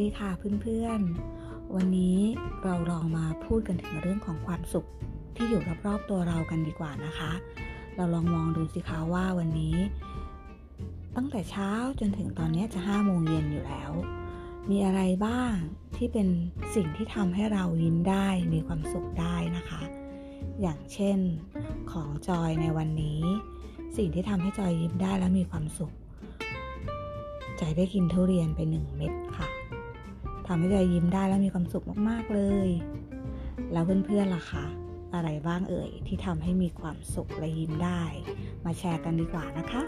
ดีค่ะเพื่อนๆ วันนี้เราลองมาพูดกันถึงเรื่องของความสุขที่อยู่รอบๆตัวเรากันดีกว่านะคะ เราลองมองดูสิคะว่าวันนี้ ตั้งแต่เช้าจนถึงตอนนี้จะห้าโมงเย็นอยู่แล้ว มีอะไรบ้างที่เป็นสิ่งที่ทำให้เรายิ้มได้มีความสุขได้นะคะ อย่างเช่นของจอยในวันนี้ สิ่งที่ทำให้จอยยิ้มได้และมีความสุขจอยได้กินทุเรียนไปหนึ่งเม็ดค่ะ ทำให้ใจยิ้มได้และมีความสุขมากๆเลย แล้วเพื่อนๆล่ะคะอะไรบ้างเอ่ยที่ทำให้มีความสุขและยิ้มได้ มาแชร์กันดีกว่านะคะ